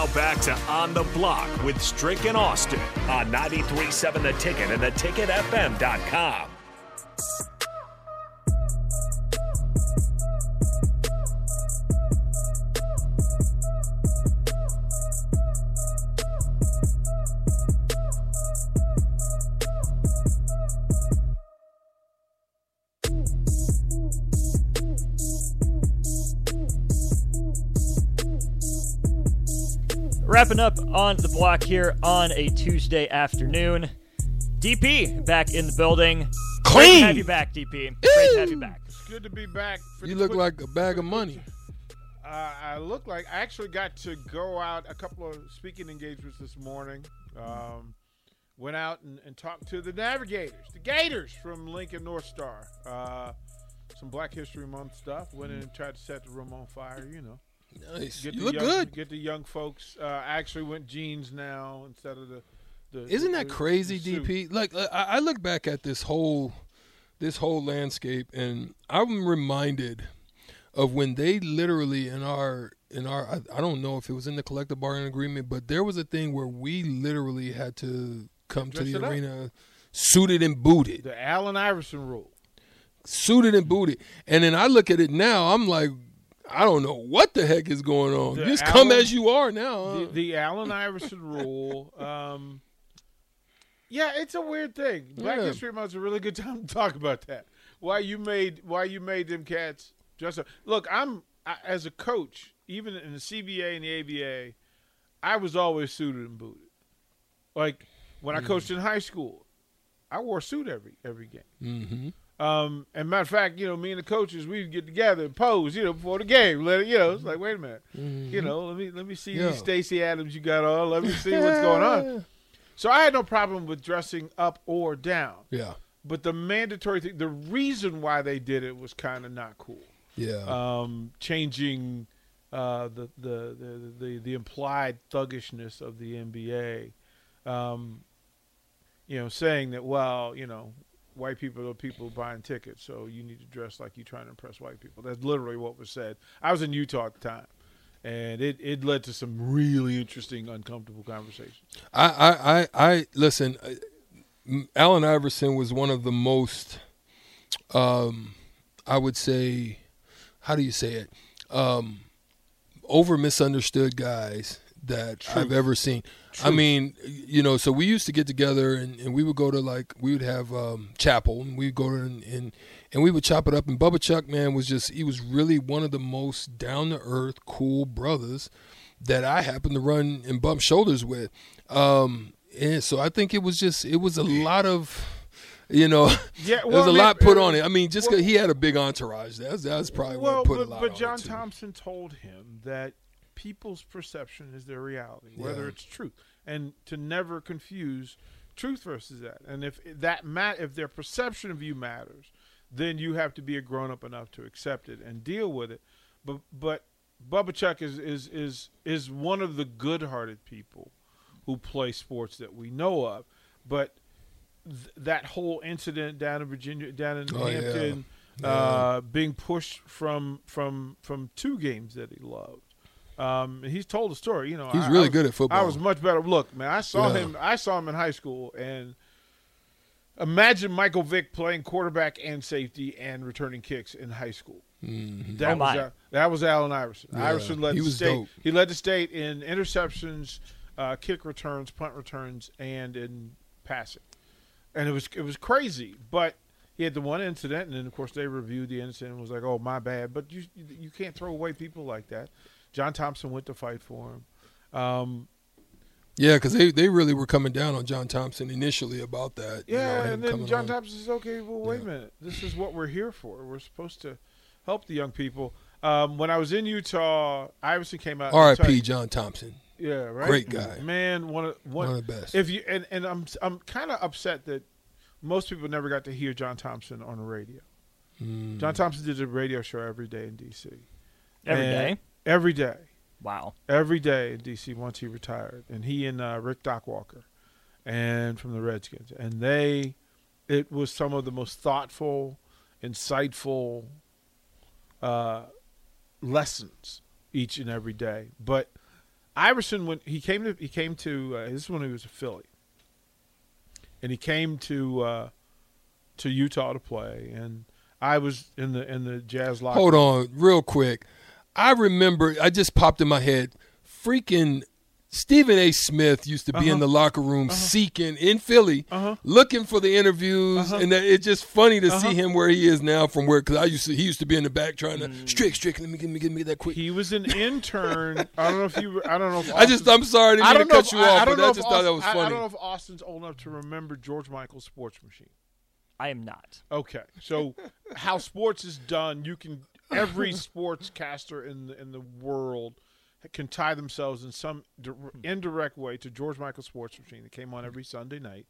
Now back to On the Block with Strick and Austin on 93.7 The Ticket and theticketfm.com. Wrapping up on the block here on a Tuesday afternoon. DP back in the building. Great Clean. to have you back, DP. Great to have you back. It's good to be back. For You look quick- like a bag of money. Uh, I look like I actually got to go out a couple of speaking engagements this morning. Um, went out and, and talked to the Navigators, the Gators from Lincoln North Star. Uh, some Black History Month stuff. Went in and tried to set the room on fire. You know, Nice. get You look young, good. Get the young folks. Uh, I actually went jeans now instead of the. the Isn't that the- crazy, the. DP? Like I, I look back at this whole this whole landscape, and I'm reminded of when they literally in our in our I, I don't know if it was in the collective bargaining agreement, but there was a thing where we literally had to come to the it up. arena suited and booted, The Allen Iverson rule. suited and booted, and then I look at it now, I'm like. I don't know what the heck is going on. The Just come as you are now. huh? the, the Allen Iverson rule. Um, yeah, it's a weird thing. Black Yeah. History Month is a really good time to talk about that. Why you made why you made them cats dress up? Look, I'm I, as a coach, even in the CBA and the ABA, I was always suited and booted. Like when I coached in high school, I wore a suit every every game. mm-hmm. Um, and matter of fact, you know, me and the coaches, we'd get together and pose, you know, before the game. Let it, you know, it's like, wait a minute, you know, let me let me see Yeah. these Stacy Adams you got on. Let me see what's going on. So I had no problem with dressing up or down, Yeah, but the mandatory thing, the reason why they did it was kind of not cool. yeah. Um, changing uh, the, the the the the implied thuggishness of the NBA. Um, you know, saying that well, you know, white people are people buying tickets, so you need to dress like you're trying to impress white people. That's literally what was said. I was in Utah at the time, and it, it led to some really interesting, uncomfortable conversations. I, I, I, I listen. uh, Allen Iverson was one of the most, um, I would say, how do you say it, um, over misunderstood guys that I've ever seen. I mean, you know, so we used to get together and, and we would go to like we would have um, chapel and we'd go to and, and and we would chop it up. And Bubba Chuck man was just he was really one of the most down to earth, cool brothers that I happened to run and bump shoulders with. Um, and so I think it was just it was a lot of. You know, Yeah, there well, was a I mean, lot put uh, on it. I mean, just 'cause well- he had a big entourage. That's that's probably well, what put but, a lot but John. Thompson told him that people's perception is their reality, whether it's truth, and to never confuse truth versus that. And if that mat, if their perception of you matters, then you have to be a grown up enough to accept it and deal with it. But but Bubba Chuck is is is is one of the good hearted people who play sports that we know of, but. Th- that whole incident down in Virginia, down in Oh, yeah. Hampton, uh, being pushed from from from two games that he loved. Um, he's told a story. You know, He's I- I really was- good at football. I was much better. Look, man, I saw Yeah. him. I saw him in high school, and imagine Michael Vick playing quarterback and safety and returning kicks in high school. Mhm. That Oh, was my. Al- that was Allen Iverson. Yeah, Iverson led he the state. dope. He led the state in interceptions, uh, kick returns, punt returns, and in passing. And it was it was crazy. But he had the one incident, and then of course they reviewed the incident and was like, "Oh, my bad." But you you can't throw away people like that. John Thompson went to fight for him. Um, Yeah, because they, they really were coming down on John Thompson initially about that. you know, Yeah, and then John on. Thompson says, "Okay, well, wait Yeah. a minute. This is what we're here for. We're supposed to help the young people." Um, when I was in Utah, Iverson came out. R.I.P. John Thompson. Yeah, right. Great guy. man. One of one, One of the best. If you and, and I'm I'm kind of upset that most people never got to hear John Thompson on the radio. Mm. John Thompson did a radio show every day in D.C. Every And- day. Every day, Wow. every day in D.C. Once he retired, and he and uh, Rick Doc Walker, and from the Redskins, and they, it was some of the most thoughtful, insightful uh, lessons each and every day. But Iverson when he came to he came to uh, this is when he was a Philly, and he came to uh, to Utah to play, and I was in the in the Jazz locker. Hold on, real quick. I remember. I just popped in my head. Freaking Stephen A. Smith used to be Uh-huh. in the locker room seeking in Philly, Uh-huh. looking for the interviews, Uh-huh. and that, it's just funny to Uh-huh. see him where he is now from where. Because I used to, he used to be in the back trying to strick, strick. Let me give me, give me that quick. He was an intern. I don't know if you. I don't know. If I just, I'm sorry, I didn't I mean don't to cut If, you I, off, I don't but know I if just thought that Austin- was I- I don't know if Austin's old enough to remember George Michael's Sports Machine. I am not. Okay, so how sports is done, you can every sportscaster in the, in the world can tie themselves in some di- indirect way to George Michael's Sports Machine that came on every Sunday night.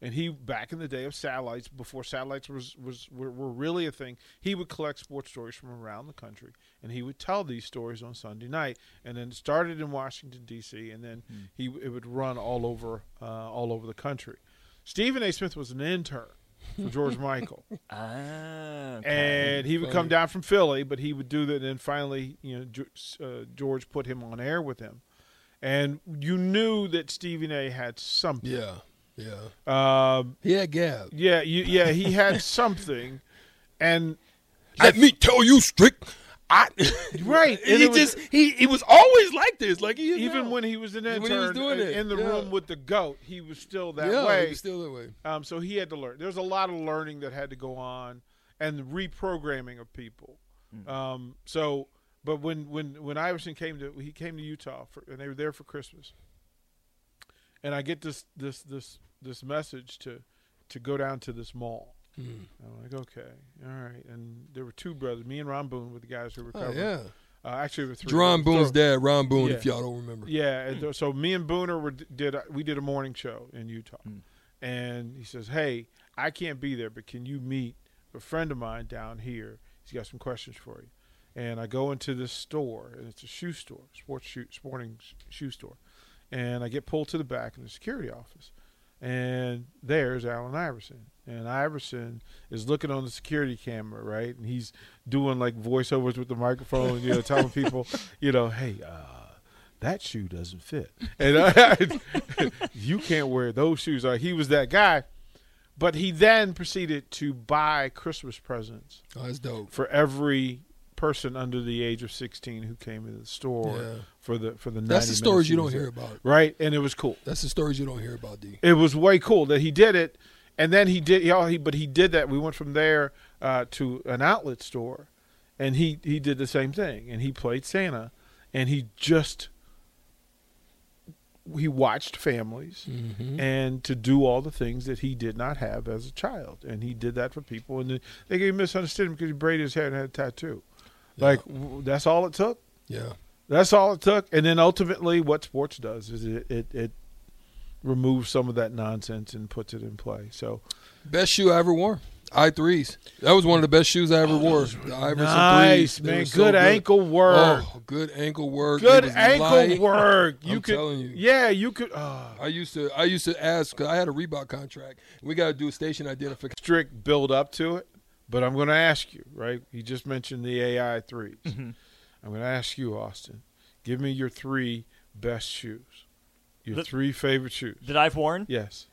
And he, back in the day of satellites, before satellites was was were, were really a thing, he would collect sports stories from around the country, and he would tell these stories on Sunday night. And then it started in Washington D.C., and then he it would run all over uh, all over the country. Stephen A. Smith was an intern for George Michael Ah, okay. and he would come down from Philly, but he would do that. And then finally, you know, uh, George put him on air with him, and you knew that Stephen A. had something. yeah, yeah. Um, He had Gab. yeah, you, yeah, he had something, and Let me tell you, strick. I, Right, he was- just he he was always like this. Like he even now. when he was an When he was doing in- it, in the yeah. room with the goat, he was still that yeah, way. he was still that way. Um, so he had to learn. There's a lot of learning that had to go on, and the reprogramming of people. Um, so, but when when when Iverson came to he came to Utah for, and they were there for Christmas, and I get this this this this message to to go down to this mall. Hmm. I'm like, okay, all right. And there were two brothers. Me and Ron Boone were the guys who were covering. Oh yeah, Uh, actually, there were three. Jaron Boone's So- dad, Ron Boone. Yeah. If y'all don't remember, yeah, and th- so me and Booner were, did we did a morning show in Utah, Mm. and he says, "Hey, I can't be there, but can you meet a friend of mine down here? He's got some questions for you." And I go into this store, and it's a shoe store, sports shoe, sporting shoe store, and I get pulled to the back in the security office, and there's Allen Iverson, and Iverson is looking on the security camera, right, and he's doing like voiceovers with the microphone, you know, telling people, you know, hey. uh that shoe doesn't fit, and I, you can't wear those shoes. Like he was that guy, but he then proceeded to buy Christmas presents oh, that's dope. for every person under the age of sixteen who came into the store Yeah. for the for the. That's the stories you don't hear there. about. right? And it was cool. That's the stories you don't hear about, D. It was way cool that he did it, and then he did. He, he but he did that. We went from there uh, to an outlet store, and he he did the same thing, and he played Santa, and he just he watched families Mm-hmm. and to do all the things that he did not have as a child, and he did that for people, and they, they misunderstood him because he braided his hair and had a tattoo. Like that's all it took. Yeah, That's all it took, and then ultimately, what sports does is it it, it removes some of that nonsense and puts it in play. So best shoe I ever wore. I threes. That was one of the best shoes I ever wore. The Iverson nice threes. Man, were so good, ankle work, Oh, good ankle work. good ankle light. work. You I'm could, telling you. yeah, you could. Uh, I used to I used to ask because I had a Reebok contract. We got to do a station identification. strict build up to it, but I'm going to ask you. Right, you just mentioned the AI 3s i Mhm. I'm going to ask you, Austin. Give me your three best shoes. Your The- three favorite shoes. that I've worn. Yes.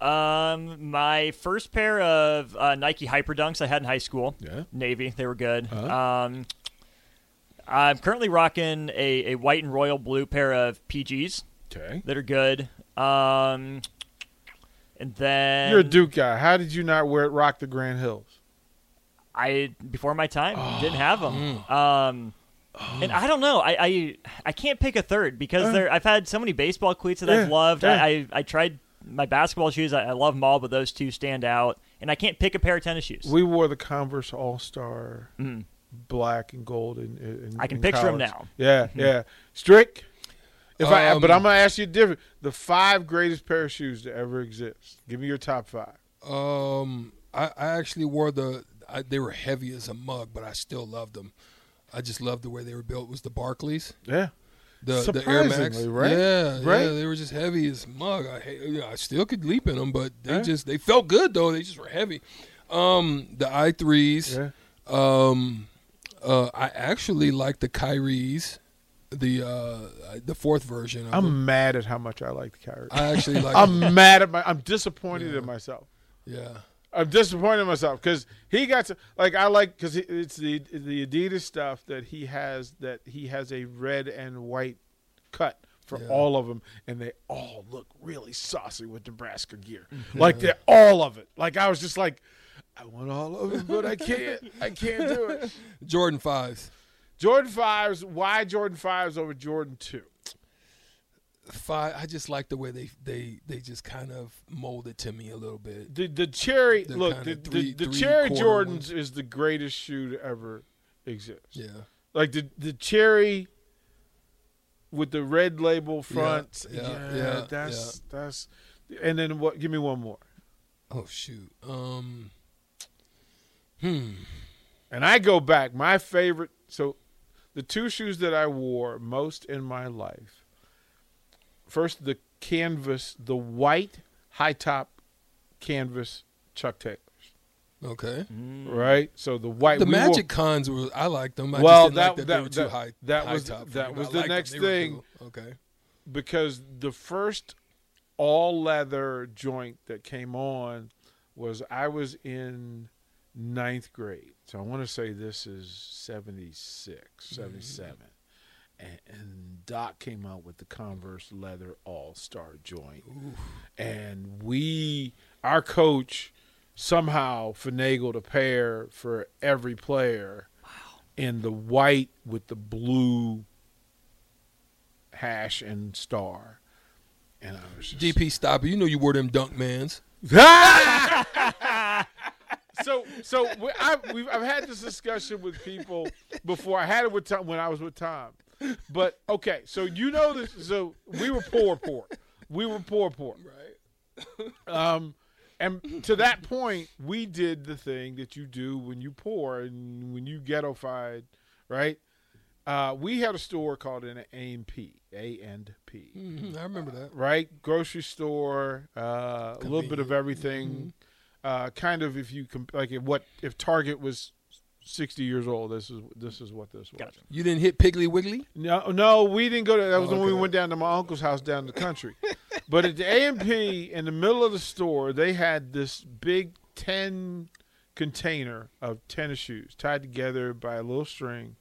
Um, my first pair of uh, Nike Hyperdunks I had in high school, Yeah. Navy. They were good. Uh-huh. Um, I'm currently rocking a, a white and royal blue pair of PGs Okay. that are good. Um, and then You're a Duke guy. How did you not wear it? rock the Grant Hills? I before my time didn't have them. Mm. Um, and I don't know. I, I I can't pick a third because there. I've had so many baseball cleats that I've loved. yeah. I, I I tried my basketball shoes. I, I love them all, but those two stand out. And I can't pick a pair of tennis shoes. We wore the Converse All Star Mhm. black and gold. In, in, I can in picture 'em college. now. Yeah, yeah. Strick. If I, Um, but I'm gonna ask you different. The five greatest pair of shoes to ever exist. Give me your top five. Um, I, I actually wore the. I, they were heavy as a mug, but I still loved them. I just loved the way they were built. Was the Barkleys, Yeah. the the Air Max, right? Yeah, Right? yeah, they were just heavy as mug. I you know, I still could leap in them, but they Yeah. just they felt good though. They just were heavy. Um, the i threes. Yeah. Um, uh, I actually like the Kyries. the uh, the fourth version. Of I'm mad at how much I like the character. I actually like. I'm mad at my. I'm disappointed Yeah. in myself. yeah. I'm disappointed in myself because he got to like I like because it's the the Adidas stuff that he has that he has a red and white cut for Yeah. all of them and they all look really saucy with Nebraska gear Mm-hmm. like they're all of it like I was just like I want all of them but I can't I can't do it Jordan fives. Jordan fives why Jordan fives over Jordan two Five. I just like the way they they they just kind of molded to me a little bit. the the cherry look the, three- the, the cherry Jordans ones. is the greatest shoe to ever exist Yeah. like the the cherry with the red label front. yeah, Yeah, yeah, that's that's. And then what? Give me one more. Oh shoot. Um. Hmm. And I go back. My favorite. So, the two shoes that I wore most in my life. First, the canvas, the white high top canvas Chuck Taylors. Okay. Mm. Right. So the white. The we wore- Magic Cons were. I liked them. I Well, just didn't that- like that, that- they were too that- high. that high was- top that was the liked them. next thing. cool. Okay. because the first all leather joint that came on was I was in ninth grade. So I want to say this is 76, mm-hmm. 77. And, and Doc came out with the Converse leather all star joint. And we, our coach, somehow finagled a pair for every player Wow. in the white with the blue hash and star. And I was just DP, stop it. You know you wore them Dunk Mans. so so I've, we've, I've had this discussion with people before. I had it with Tom when I was with Tom. But okay, so you know this. So we were poor, poor. We were poor, poor. Right. Um, and to that point, we did the thing that you do when you poor and when you ghettofied, right? Uh, we had a store called an A and P, A and P. Mhm, I remember that. right? Grocery store, uh, a little bit of everything. Uh, kind of if you comp- like if what if Target was sixty years old, this is this is what this was. Gotcha. You didn't hit Piggly Wiggly? No, no, we didn't go to. That was oh, when we went down to my uncle's house down in the country. but at the A and P, in the middle of the store, they had this big ten container of tennis shoes tied together by a little string,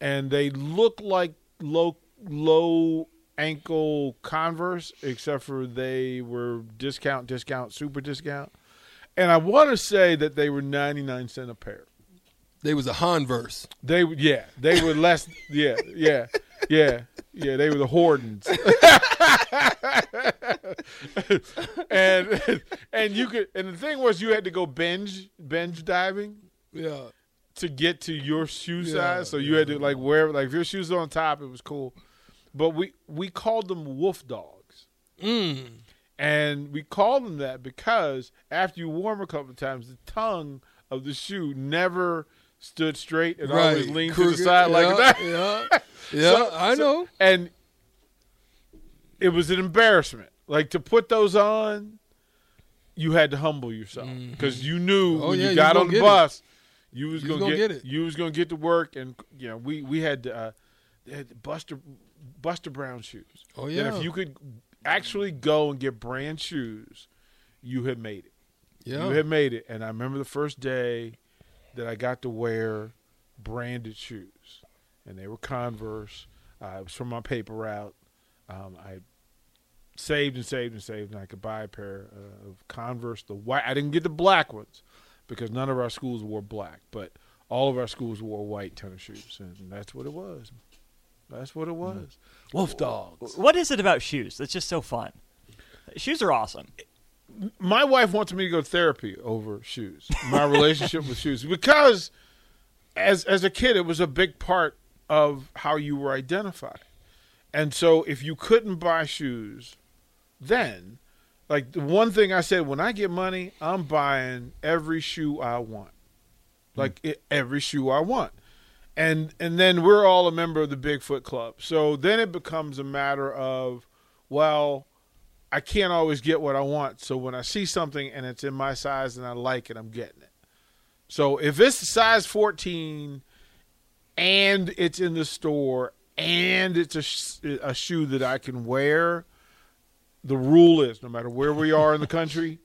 and they look like low low ankle Converse, except for they were discount, discount, super discount. And I want to say that they were ninety nine cent a pair. They was a Hanverse. They yeah, they were less yeah, yeah, yeah, yeah. They were the Hordens, and and you could and the thing was you had to go binge binge diving Yeah. to get to your shoe Yeah, size. So you had to like wear like if your shoes were on top, it was cool. But we we called them wolf dogs. Mm. And we called them that because after you wore them a couple of times, the tongue of the shoe never stood straight and Right. always leaned to the side like that. Yeah. Yeah. So- I so- know. And it was an embarrassment. Like to put those on, you had to humble yourself because you knew Oh, when yeah, you got on the get it. bus, you was You gonna, gonna get, get it. You was gonna get to work, and you know we we had uh, had Buster Buster Brown shoes. Oh yeah. if you could actually go and get brand shoes, you had made it. yeah. You had made it. And I remember the first day that I got to wear branded shoes, and they were Converse. Uh, it was from my paper route. Um, I saved and saved and saved, and I could buy a pair uh, of Converse. The white. I didn't get the black ones because none of our schools wore black, but all of our schools wore white tennis shoes, and that's what it was. That's what it was. Wolf dogs. What is it about shoes that's just so fun? Shoes are awesome. My wife wants me to go to therapy over shoes, my relationship with shoes, because as as a kid, it was a big part of how you were identified. And so, if you couldn't buy shoes, then, like the one thing I said, when I get money, I'm buying every shoe I want, hmm. like it, every shoe I want. And and then we're all a member of the Bigfoot Club. So then it becomes a matter of, well, I can't always get what I want. So when I see something and it's in my size and I like it, I'm getting it. So if it's size 14 and it's in the store and it's a a shoe that I can wear, the rule is no matter where we are in the country,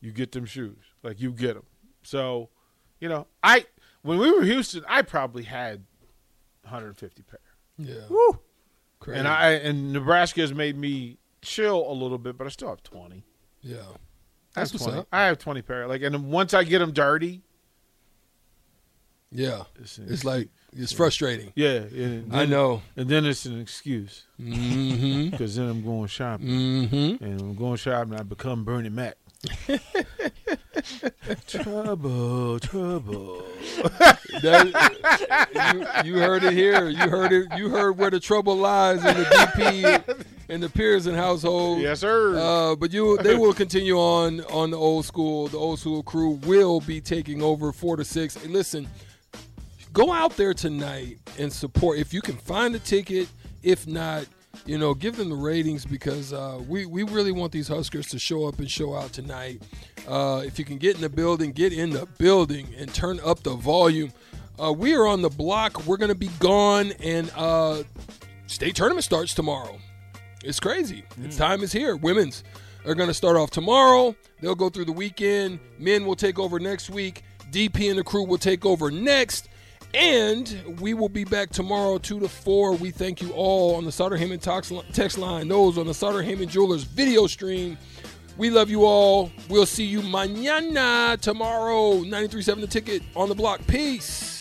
you get them shoes. Like you get them. So, you know, I when we were in Houston, I probably had 150 pair. Yeah. Woo. Crazy. And I and Nebraska has made me chill a little bit, but I still have 20. yeah. I have That's what's 20. up. I have 20 pair. Like and once I get them dirty, Yeah. it's, It's like it's frustrating. yeah, and I know. And then it's an excuse Mm-hmm. because then I'm going shopping. Mm-hmm. and I'm going shopping. I become Bernie Mac. trouble, trouble. That, you, you heard it here. You heard it. You heard where the trouble lies in the DP in the Pearson household. Yes, sir. Uh, but you, they will continue on on the old school. The old school crew will be taking over four to six. Hey, listen, go out there tonight and support if you can find a ticket. If not, you know, give them the ratings because uh, we we really want these Huskers to show up and show out tonight. Uh, if you can get in the building, get in the building and turn up the volume. Uh, we are on the block. We're going to be gone, and uh, state tournament starts tomorrow. It's crazy. Its mm. time is here. Women's are going to start off tomorrow. They'll go through the weekend. Men will take over next week. DP and the crew will take over next. And we will be back tomorrow, 2 to 4. We thank you all on the Sartor Hamann text line, those on the Sartor Hamann Jewelers video stream. We love you all. We'll see you mañana, tomorrow. 93.7 The Ticket on the block. Peace.